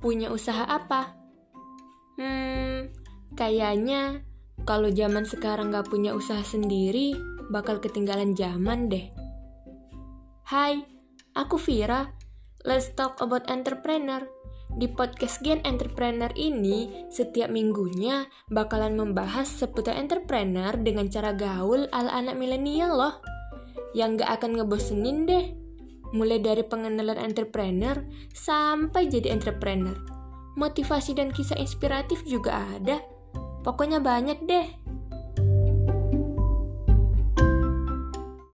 punya usaha apa? Hmm, kayaknya kalau zaman sekarang gak punya usaha sendiri, bakal ketinggalan zaman deh. Hai, aku Vira. Let's talk about entrepreneur. Di podcast Gen Entrepreneur ini, setiap minggunya bakalan membahas seputar entrepreneur dengan cara gaul ala anak milenial loh. Yang gak akan ngebosenin deh. Mulai dari pengenalan entrepreneur sampai jadi entrepreneur. Motivasi dan kisah inspiratif juga ada. Pokoknya banyak deh.